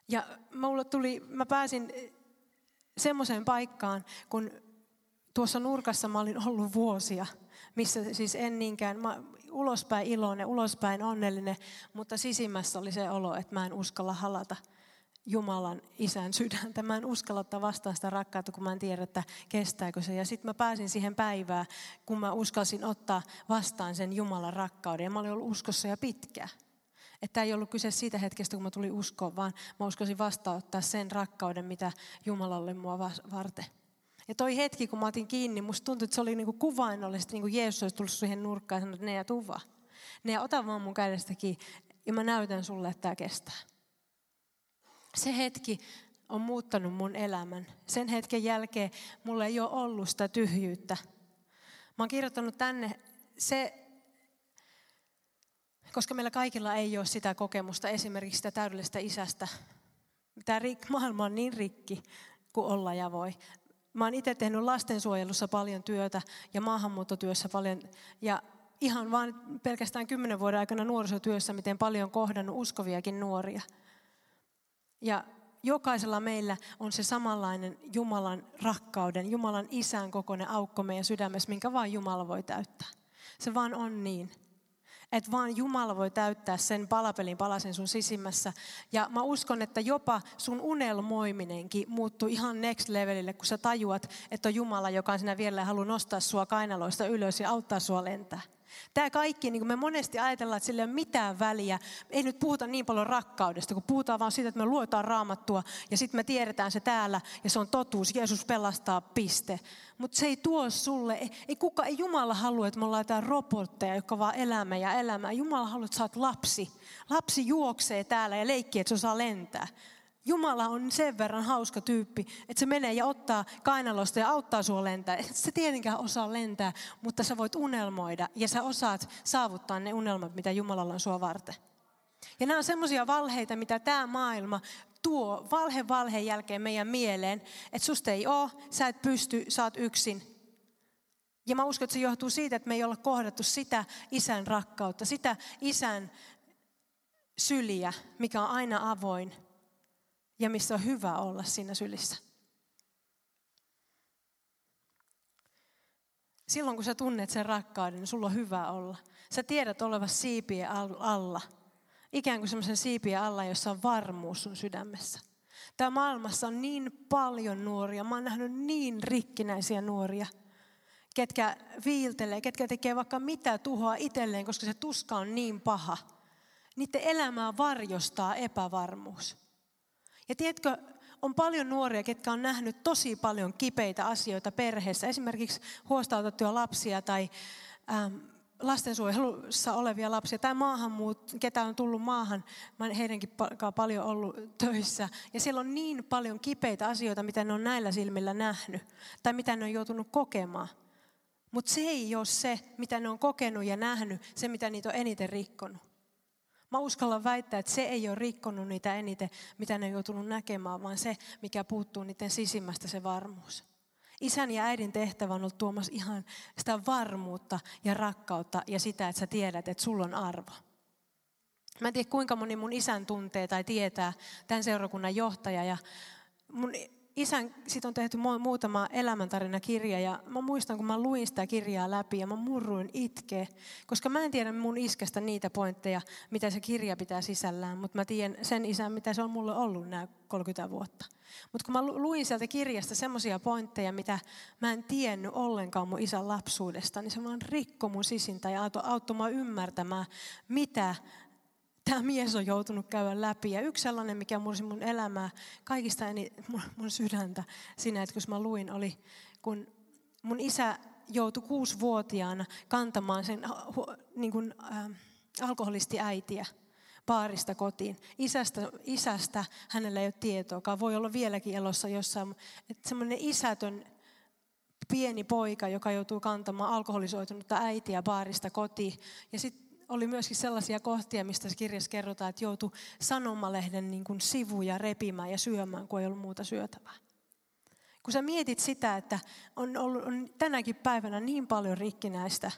Ja mulle tuli, mä pääsin semmoiseen paikkaan, kun tuossa nurkassa mä olin ollut vuosia, missä siis en niinkään, mä, ulospäin iloinen, ulospäin onnellinen, mutta sisimmässä oli se olo, että mä en uskalla halata Jumalan isän sydäntä. Mä en uskalla ottaa vastaan sitä rakkautta, kun mä en tiedä, että kestääkö se. Ja sitten mä pääsin siihen päivään, kun mä uskalsin ottaa vastaan sen Jumalan rakkauden. Ja mä olin ollut uskossa jo pitkään. Että ei ollut kyse siitä hetkestä, kun mä tulin uskoon, vaan mä uskoisin vastaanottaa sen rakkauden, mitä Jumalalle mua varten. Ja toi hetki, kun mä otin kiinni, musta tuntui, että se oli niinku kuvainnollisesti, niin kuin Jeesus olisi tullut siihen nurkkaan ja sanonut, ja tuva. Ne ota vaan mun kädestäkin ja mä näytän sulle, että tämä kestää. Se hetki on muuttanut mun elämän. Sen hetken jälkeen mulla ei ole ollut sitä tyhjyyttä. Mä oon kirjoittanut tänne se, koska meillä kaikilla ei ole sitä kokemusta, esimerkiksi sitä täydellistä isästä. Tämä maailma on niin rikki kuin olla ja voi. Mä oon itse tehnyt lastensuojelussa paljon työtä ja maahanmuuttotyössä paljon. Ja ihan vain pelkästään kymmenen vuoden aikana nuorisotyössä, miten paljon kohdannut uskoviakin nuoria. Ja jokaisella meillä on se samanlainen Jumalan rakkauden, Jumalan isän kokoinen aukko meidän sydämessä, minkä vain Jumala voi täyttää. Se vaan on niin. Että vaan Jumala voi täyttää sen palapelin palasen sun sisimmässä. Ja mä uskon, että jopa sun unelmoiminenkin muuttuu ihan next levelille, kun sä tajuat, että on Jumala, joka on sinä vielä ja haluaa nostaa sua kainaloista ylös ja auttaa sua lentää. Tämä kaikki, niin kuin me monesti ajatellaan, että sillä ei ole mitään väliä. Ei nyt puhuta niin paljon rakkaudesta, kun puhutaan vaan siitä, että me luetaan raamattua ja sitten me tiedetään se täällä ja se on totuus. Jeesus pelastaa, piste. Mutta se ei tuo sulle, ei, ei, kuka, ei Jumala halua, että me ollaan jotain robotteja, jotka vaan elämä ja elämää. Jumala haluaa, että sä oot lapsi. Lapsi juoksee täällä ja leikkii, että se osaa lentää. Jumala on sen verran hauska tyyppi, että se menee ja ottaa kainalosta ja auttaa sinua lentää. Et sä tietenkään osaa lentää, mutta sä voit unelmoida ja sä osaat saavuttaa ne unelmat, mitä Jumalalla on sua varten. Ja nämä on semmoisia valheita, mitä tämä maailma tuo valhe valheen jälkeen meidän mieleen, että susta ei ole, sä et pysty, sä oot yksin. Ja mä uskon, että se johtuu siitä, että me ei olla kohdattu sitä isän rakkautta, sitä isän syliä, mikä on aina avoin ja missä on hyvä olla siinä sylissä. Silloin kun sä tunnet sen rakkauden, niin sulla on hyvä olla. Sä tiedät olevasi siipien alla. Ikään kuin semmoisen siipien alla, jossa on varmuus sun sydämessä. Tämä maailmassa on niin paljon nuoria. Mä oon nähnyt niin rikkinäisiä nuoria, ketkä viiltelee, ketkä tekee vaikka mitä tuhoa itselleen, koska se tuska on niin paha. Niiden elämää varjostaa epävarmuus. Ja tiedätkö, on paljon nuoria, ketkä on nähnyt tosi paljon kipeitä asioita perheessä. Esimerkiksi huostautettuja lapsia tai ähm, lastensuojelussa olevia lapsia tai maahanmuut, ketä on tullut maahan, mä olen heidänkin paljon ollut töissä. Ja siellä on niin paljon kipeitä asioita, mitä ne on näillä silmillä nähnyt tai mitä ne on joutunut kokemaan. Mutta se ei ole se, mitä ne on kokenut ja nähnyt, se mitä niitä on eniten rikkonut. Mä uskallan väittää, että se ei ole rikkonut niitä eniten, mitä ne on joutunut näkemään, vaan se, mikä puuttuu niiden sisimmästä, se varmuus. Isän ja äidin tehtävä on ollut tuomassa ihan sitä varmuutta ja rakkautta ja sitä, että sä tiedät, että sulla on arvo. Mä en tiedä, kuinka moni mun isän tuntee tai tietää tämän seurakunnan johtaja. Ja mun isän, siitä on tehty muutama elämäntarinakirja ja mä muistan, kun mä luin sitä kirjaa läpi ja mä murruin itkeä, koska mä en tiedä mun iskästä niitä pointteja, mitä se kirja pitää sisällään, mutta mä tiedän sen isän, mitä se on mulle ollut nämä 30 vuotta. Mutta kun mä luin sieltä kirjasta semmoisia pointteja, mitä mä en tiennyt ollenkaan mun isän lapsuudesta, niin se vaan rikko mun sisintä ja auttoi mua ymmärtämään, mitä tämä mies on joutunut käydä läpi. Ja yksi sellainen, mikä mursi mun elämää kaikista eni, mun, mun sydäntä siinä, että kun mä luin, oli kun mun isä joutui kuusivuotiaana kantamaan sen niin kuin, äh, alkoholistiäitiä paarista kotiin. Isästä, isästä hänellä ei ole tietoakaan, voi olla vieläkin elossa jossain. Että semmoinen isätön pieni poika, joka joutuu kantamaan alkoholisoitunutta äitiä baarista kotiin. Ja sitten oli myöskin sellaisia kohtia, mistä kirjassa kerrotaan, että joutui sanomalehden niin kuin sivuja repimään ja syömään, kun ei ollut muuta syötävää. Kun sä mietit sitä, että on ollut on tänäkin päivänä niin paljon rikkinäistä,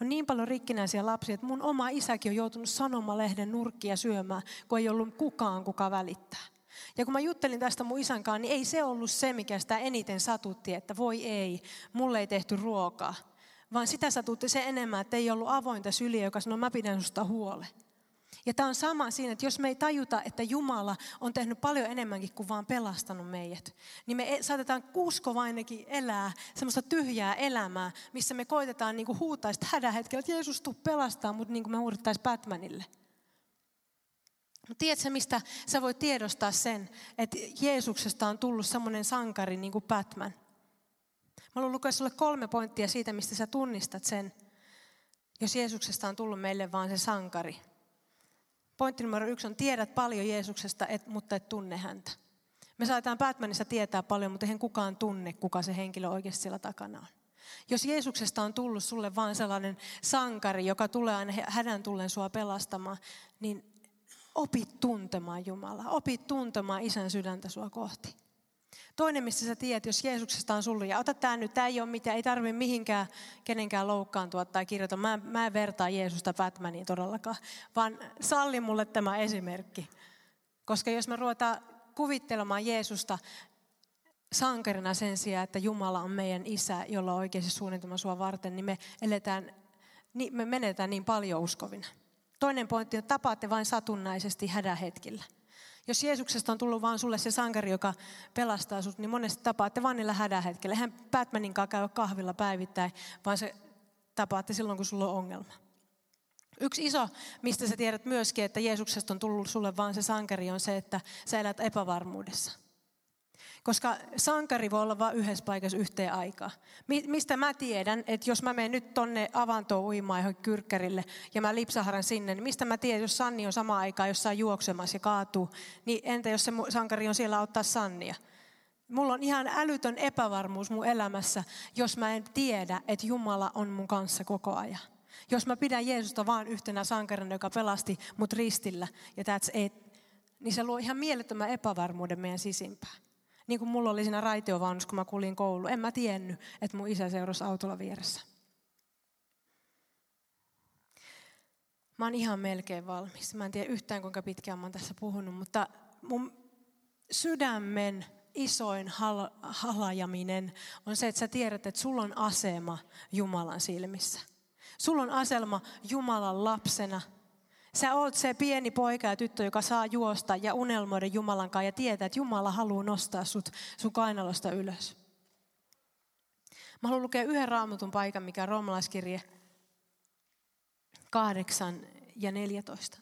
on niin paljon rikkinäisiä lapsia, että mun oma isäkin on joutunut sanomalehden nurkkia syömään, kun ei ollut kukaan, kuka välittää. Ja kun mä juttelin tästä mun isän kanssa, niin ei se ollut se, mikä sitä eniten satutti, että voi ei, mulle ei tehty ruokaa. Vaan sitä satutti se enemmän, että ei ollut avointa syliä, joka sanoi, mä pidän susta huole. Ja tämä on sama siinä, että jos me ei tajuta, että Jumala on tehnyt paljon enemmänkin kuin vaan pelastanut meidät, niin me e- saatetaan kuskovainenkin elää semmoista tyhjää elämää, missä me koitetaan niin kuin huutaa sitä hädän hetkellä, että Jeesus tuu pelastaa, mutta niin kuin me huudettaisiin Batmanille. Mutta tiedätkö, mistä sä voit tiedostaa sen, että Jeesuksesta on tullut semmoinen sankari niin kuin Batman? Haluan lukea sulle kolme pointtia siitä, mistä sä tunnistat sen, jos Jeesuksesta on tullut meille vaan se sankari. Pointti numero yksi on, tiedät paljon Jeesuksesta, et, mutta et tunne häntä. Me saadaan Batmanissa tietää paljon, mutta eihän kukaan tunne, kuka se henkilö oikeasti siellä takana on. Jos Jeesuksesta on tullut sulle vain sellainen sankari, joka tulee aina hädän tullen sua pelastamaan, niin opit tuntemaan Jumalaa. Opit tuntemaan isän sydäntä sua kohti. Toinen, missä sä tiedät, jos Jeesuksesta on sulle, ja ota tämä nyt, tämä ei ole mitään, ei tarvitse mihinkään kenenkään loukkaantua tai kirjoita. Mä, mä en vertaa Jeesusta Batmaniin todellakaan, vaan salli mulle tämä esimerkki. Koska jos me ruvetaan kuvittelemaan Jeesusta sankarina sen sijaan, että Jumala on meidän isä, jolla on oikeasti suunnitelma sua varten, niin me eletään, niin me menetään niin paljon uskovina. Toinen pointti on, että tapaatte vain satunnaisesti hädähetkillä. Jos Jeesuksesta on tullut vaan sulle se sankari, joka pelastaa sut, niin monesti tapaatte vain niillä hädähetkellä. Eihän Batmanin käy kahvilla päivittäin, vaan se tapaatte silloin, kun sulla on ongelma. Yksi iso, mistä sä tiedät myöskin, että Jeesuksesta on tullut sulle vaan se sankari, on se, että sä elät epävarmuudessa. Koska sankari voi olla vain yhdessä paikassa yhteen aikaan. Mistä mä tiedän, että jos mä menen nyt tonne avantoon uimaan johon kyrkkärille ja mä lipsaharan sinne, niin mistä mä tiedän, jos Sanni on sama aikaa jossain juoksemassa ja kaatuu, niin entä jos se sankari on siellä ottaa Sannia? Mulla on ihan älytön epävarmuus mun elämässä, jos mä en tiedä, että Jumala on mun kanssa koko ajan. Jos mä pidän Jeesusta vaan yhtenä sankarina, joka pelasti mut ristillä ja that's it, niin se luo ihan mielettömän epävarmuuden meidän sisimpään. Niin kuin mulla oli siinä raitiovaunussa, kun mä kulin kouluun. En mä tiennyt, että mun isä seurasi autolla vieressä. Mä oon ihan melkein valmis. Mä en tiedä yhtään kuinka pitkään mä oon tässä puhunut, mutta mun sydämen isoin hal- halajaminen on se, että sä tiedät, että sulla on asema Jumalan silmissä. Sulla on asema Jumalan lapsena – Sä oot se pieni poika ja tyttö, joka saa juosta ja unelmoida Jumalan kanssa ja tietää, että Jumala haluaa nostaa sut sun kainalosta ylös. Mä haluan lukea yhden raamatun paikan, mikä on roomalaiskirje 8 ja 14.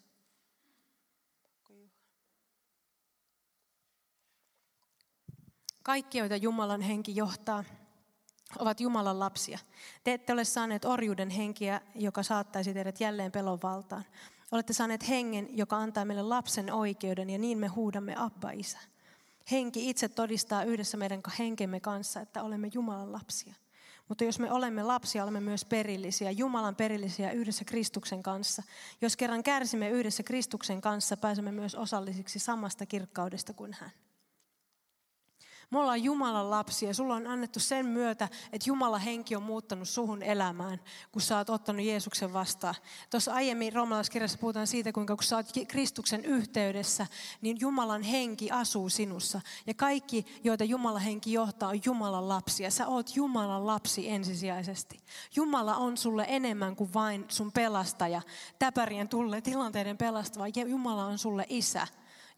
Kaikki, joita Jumalan henki johtaa, ovat Jumalan lapsia. Te ette ole saaneet orjuuden henkiä, joka saattaisi teidät jälleen pelon valtaan, Olette saaneet hengen, joka antaa meille lapsen oikeuden ja niin me huudamme Abba Isä. Henki itse todistaa yhdessä meidän henkemme kanssa, että olemme Jumalan lapsia. Mutta jos me olemme lapsia, olemme myös perillisiä, Jumalan perillisiä yhdessä Kristuksen kanssa. Jos kerran kärsimme yhdessä Kristuksen kanssa, pääsemme myös osallisiksi samasta kirkkaudesta kuin hän. Me ollaan Jumalan lapsia. Sulla on annettu sen myötä, että Jumalan henki on muuttanut suhun elämään, kun sä oot ottanut Jeesuksen vastaan. Tuossa aiemmin roomalaiskirjassa puhutaan siitä, kuinka kun sä oot Kristuksen yhteydessä, niin Jumalan henki asuu sinussa. Ja kaikki, joita Jumalan henki johtaa, on Jumalan lapsia. Sä oot Jumalan lapsi ensisijaisesti. Jumala on sulle enemmän kuin vain sun pelastaja, täpärien tulle tilanteiden pelastava. Jumala on sulle isä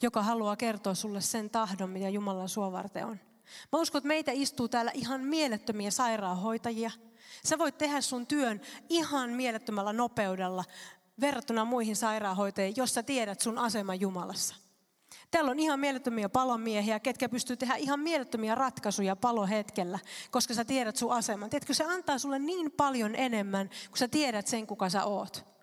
joka haluaa kertoa sulle sen tahdon, mitä Jumala sua varten on. Mä uskon, että meitä istuu täällä ihan mielettömiä sairaanhoitajia. Sä voit tehdä sun työn ihan mielettömällä nopeudella verrattuna muihin sairaanhoitajiin, jos sä tiedät sun aseman Jumalassa. Täällä on ihan mielettömiä palomiehiä, ketkä pystyy tehdä ihan mielettömiä ratkaisuja palohetkellä, koska sä tiedät sun aseman. Tiedätkö, se antaa sulle niin paljon enemmän, kun sä tiedät sen, kuka sä oot.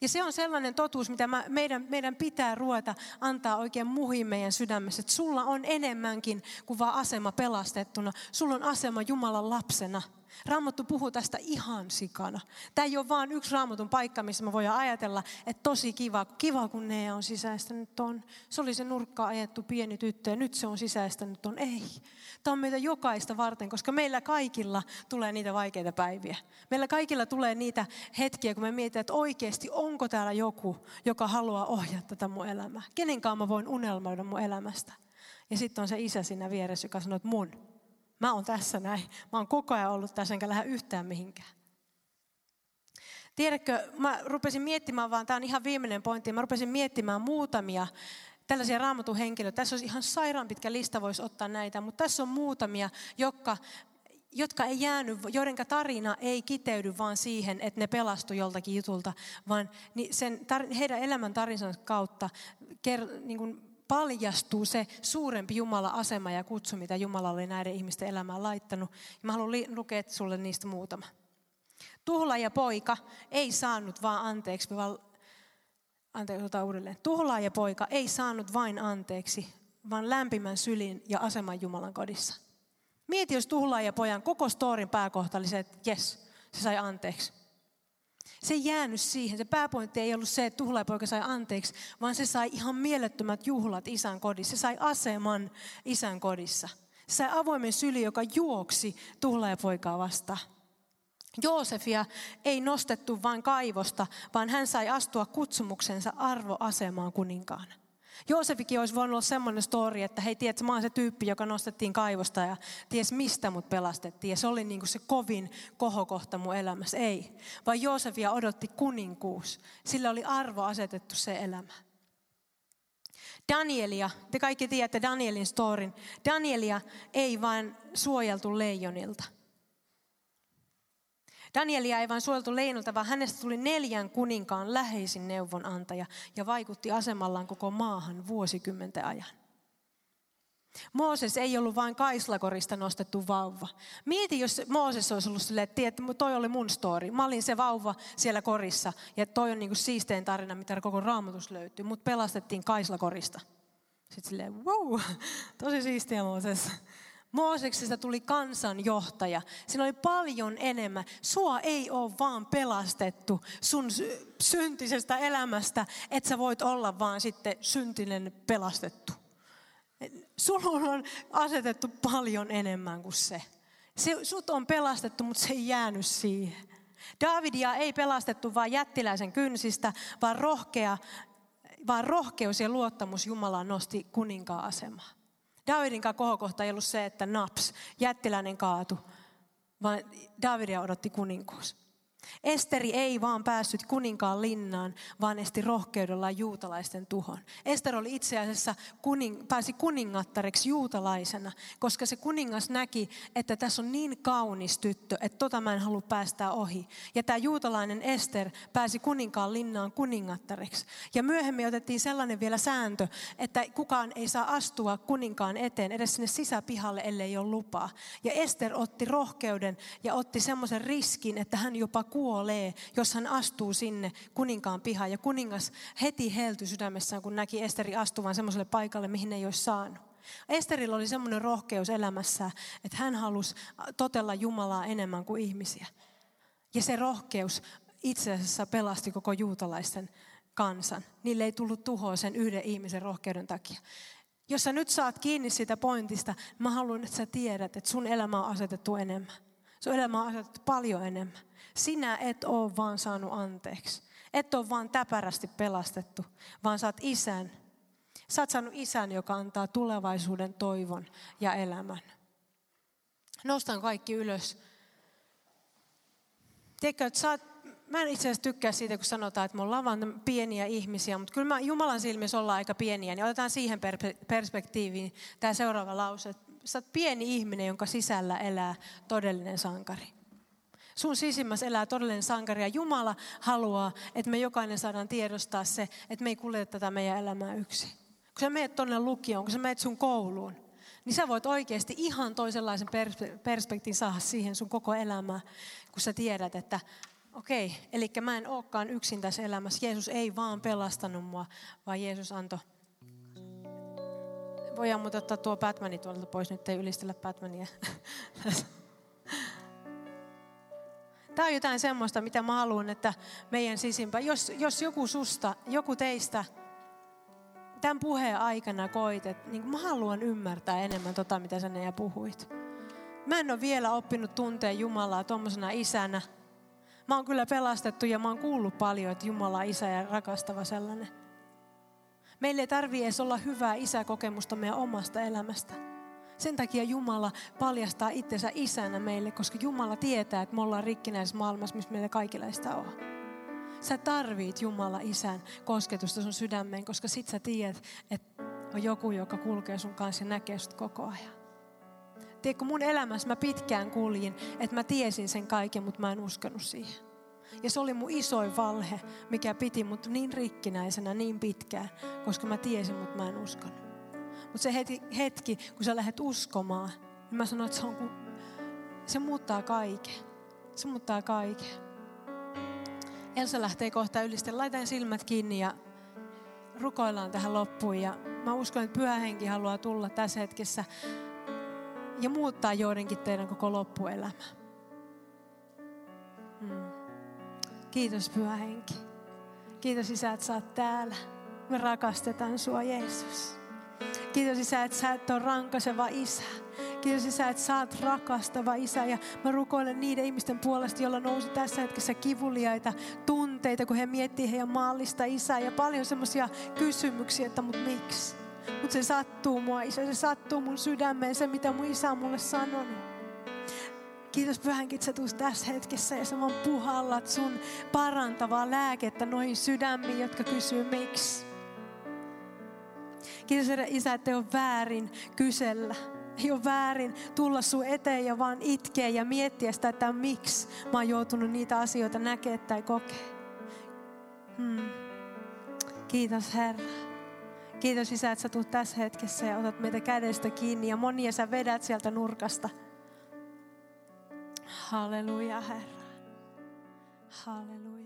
Ja se on sellainen totuus, mitä mä, meidän, meidän pitää ruveta antaa oikein muhiin meidän sydämessä. Että sulla on enemmänkin kuin vaan asema pelastettuna. Sulla on asema Jumalan lapsena. Raamattu puhuu tästä ihan sikana. Tämä ei ole vain yksi raamatun paikka, missä me voidaan ajatella, että tosi kiva, kiva kun ne on sisäistänyt ton. Se oli se nurkka ajettu pieni tyttö ja nyt se on sisäistänyt ton. Ei. Tämä on meitä jokaista varten, koska meillä kaikilla tulee niitä vaikeita päiviä. Meillä kaikilla tulee niitä hetkiä, kun me mietitään, että oikeasti onko täällä joku, joka haluaa ohjata tätä mun elämää. Kenenkaan mä voin unelmoida mun elämästä. Ja sitten on se isä siinä vieressä, joka sanoo, että mun. Mä oon tässä näin. Mä oon koko ajan ollut tässä, enkä lähde yhtään mihinkään. Tiedätkö, mä rupesin miettimään, vaan tämä on ihan viimeinen pointti, mä rupesin miettimään muutamia tällaisia raamatun henkilöitä. Tässä olisi ihan sairaan pitkä lista, voisi ottaa näitä, mutta tässä on muutamia, jotka, jotka ei jäänyt, joiden tarina ei kiteydy vaan siihen, että ne pelastu joltakin jutulta, vaan sen, heidän elämän tarinansa kautta ker, niin kuin paljastuu se suurempi Jumala-asema ja kutsu, mitä Jumala oli näiden ihmisten elämään laittanut. Mä haluan lukea sulle niistä muutama. ja poika ei saanut vaan anteeksi, vaan anteeksi, ota uudelleen. ja poika ei saanut vain anteeksi, vaan lämpimän sylin ja aseman Jumalan kodissa. Mieti, jos ja pojan koko storin pääkohta oli se, että jes, se sai anteeksi. Se ei jäänyt siihen. Se pääpointti ei ollut se, että tuhlaajapoika sai anteeksi, vaan se sai ihan mielettömät juhlat isän kodissa. Se sai aseman isän kodissa. Se sai avoimen syli, joka juoksi tuhlaajapoikaa vastaan. Joosefia ei nostettu vain kaivosta, vaan hän sai astua kutsumuksensa arvoasemaan kuninkaana. Joosefikin olisi voinut olla semmoinen story, että hei, tiedätkö, mä oon se tyyppi, joka nostettiin kaivosta ja ties mistä mut pelastettiin. Ja se oli niin kuin se kovin kohokohta mun elämässä. Ei, vaan Joosefia odotti kuninkuus. Sillä oli arvo asetettu se elämä. Danielia, te kaikki tiedätte Danielin storin. Danielia ei vain suojeltu leijonilta. Danielia ei vain suojeltu leinulta, vaan hänestä tuli neljän kuninkaan läheisin neuvonantaja ja vaikutti asemallaan koko maahan vuosikymmenten ajan. Mooses ei ollut vain kaislakorista nostettu vauva. Mieti, jos Mooses olisi ollut silleen, että toi oli mun story. Mä olin se vauva siellä korissa ja toi on niinku siistein tarina, mitä koko raamatus löytyy. Mut pelastettiin kaislakorista. Sitten silleen, wow, tosi siistiä Mooses. Mooseksesta tuli kansanjohtaja. Siinä oli paljon enemmän. Sua ei ole vaan pelastettu sun syntisestä elämästä, että sä voit olla vaan sitten syntinen pelastettu. Sulla on asetettu paljon enemmän kuin se. se sut on pelastettu, mutta se ei jäänyt siihen. Davidia ei pelastettu vain jättiläisen kynsistä, vaan, rohkea, vaan rohkeus ja luottamus Jumalaan nosti kuninkaan asemaa. Davidin kohokohta ei ollut se, että naps, jättiläinen kaatu, vaan Davidia odotti kuninkuus. Esteri ei vaan päässyt kuninkaan linnaan, vaan esti rohkeudella juutalaisten tuhon. Ester oli itse asiassa kuning, pääsi kuningattareksi juutalaisena, koska se kuningas näki, että tässä on niin kaunis tyttö, että tota mä en halua päästää ohi. Ja tämä juutalainen Ester pääsi kuninkaan linnaan kuningattareksi. Ja myöhemmin otettiin sellainen vielä sääntö, että kukaan ei saa astua kuninkaan eteen edes sinne sisäpihalle, ellei ole lupaa. Ja Ester otti rohkeuden ja otti semmoisen riskin, että hän jopa kuolee, jos hän astuu sinne kuninkaan pihaan. Ja kuningas heti heltyi sydämessään, kun näki Esteri astuvan semmoiselle paikalle, mihin ei olisi saanut. Esterillä oli semmoinen rohkeus elämässä, että hän halusi totella Jumalaa enemmän kuin ihmisiä. Ja se rohkeus itse asiassa pelasti koko juutalaisten kansan. Niille ei tullut tuhoa sen yhden ihmisen rohkeuden takia. Jos sä nyt saat kiinni siitä pointista, mä haluan, että sä tiedät, että sun elämä on asetettu enemmän. Sun elämä on asetettu paljon enemmän. Sinä et ole vaan saanut anteeksi. Et ole vaan täpärästi pelastettu, vaan saat isän. Sä oot saanut isän, joka antaa tulevaisuuden toivon ja elämän. Nostan kaikki ylös. Tiedätkö, että sä oot, mä en itse asiassa tykkää siitä, kun sanotaan, että me ollaan vain pieniä ihmisiä, mutta kyllä mä Jumalan silmissä ollaan aika pieniä, niin otetaan siihen perspektiiviin tämä seuraava lause. Sä oot pieni ihminen, jonka sisällä elää todellinen sankari. Sun sisimmässä elää todellinen sankari ja Jumala haluaa, että me jokainen saadaan tiedostaa se, että me ei kuljeta tätä meidän elämää yksin. Kun sä meet tonne lukioon, kun sä meet sun kouluun, niin sä voit oikeasti ihan toisenlaisen perspektiin saada siihen sun koko elämään, kun sä tiedät, että okei, eli mä en olekaan yksin tässä elämässä. Jeesus ei vaan pelastanut mua, vaan Jeesus antoi voidaan mutta ottaa tuo Batmani tuolta pois, nyt ei ylistellä Batmania. Tämä on jotain semmoista, mitä mä haluan, että meidän sisimpä, jos, jos joku susta, joku teistä tämän puheen aikana koit, että niin mä haluan ymmärtää enemmän tota, mitä sä ja puhuit. Mä en ole vielä oppinut tuntea Jumalaa tuommoisena isänä. Mä oon kyllä pelastettu ja mä oon kuullut paljon, että Jumala on isä ja rakastava sellainen. Meille ei tarvii edes olla hyvää isäkokemusta meidän omasta elämästä. Sen takia Jumala paljastaa itsensä isänä meille, koska Jumala tietää, että me ollaan rikkinäisessä maailmassa, missä meillä kaikilla sitä on. Sä tarvit Jumala isän kosketusta sun sydämeen, koska sit sä tiedät, että on joku, joka kulkee sun kanssa ja näkee sut koko ajan. Tiedätkö, mun elämässä mä pitkään kuljin, että mä tiesin sen kaiken, mutta mä en uskonut siihen. Ja se oli mun isoin valhe, mikä piti mut niin rikkinäisenä niin pitkään, koska mä tiesin, mutta mä en uskonut. Mutta se hetki, hetki, kun sä lähdet uskomaan, niin mä sanoin, että se, on, se muuttaa kaiken. Se muuttaa kaiken. Elsa lähtee kohta ylisten. Laitan silmät kiinni ja rukoillaan tähän loppuun. Ja mä uskon, että pyhä henki haluaa tulla tässä hetkessä ja muuttaa joidenkin teidän koko loppuelämä. Hmm. Kiitos Pyhä Henki. Kiitos Isä, että sä oot täällä. Me rakastetaan sua Jeesus. Kiitos Isä, että sä et ole rankaseva Isä. Kiitos Isä, että sä oot rakastava Isä. Ja mä rukoilen niiden ihmisten puolesta, joilla nousi tässä hetkessä kivuliaita tunteita, kun he miettii heidän maallista Isää. Ja paljon semmoisia kysymyksiä, että mut miksi? Mutta se sattuu mua, Isä. Se sattuu mun sydämeen, se mitä mun Isä on mulle sanonut. Kiitos Pyhänkin, että sä tässä hetkessä ja sä vaan puhallat sun parantavaa lääkettä noihin sydämiin, jotka kysyy miksi. Kiitos Herra Isä, että ei ole väärin kysellä. Ei ole väärin tulla sun eteen ja vaan itkeä ja miettiä sitä, että miksi mä oon joutunut niitä asioita näkemään tai kokea. Hmm. Kiitos Herra. Kiitos Isä, että sä tulet tässä hetkessä ja otat meitä kädestä kiinni ja monia sä vedät sieltä nurkasta. Halleluja Herra. Halleluja.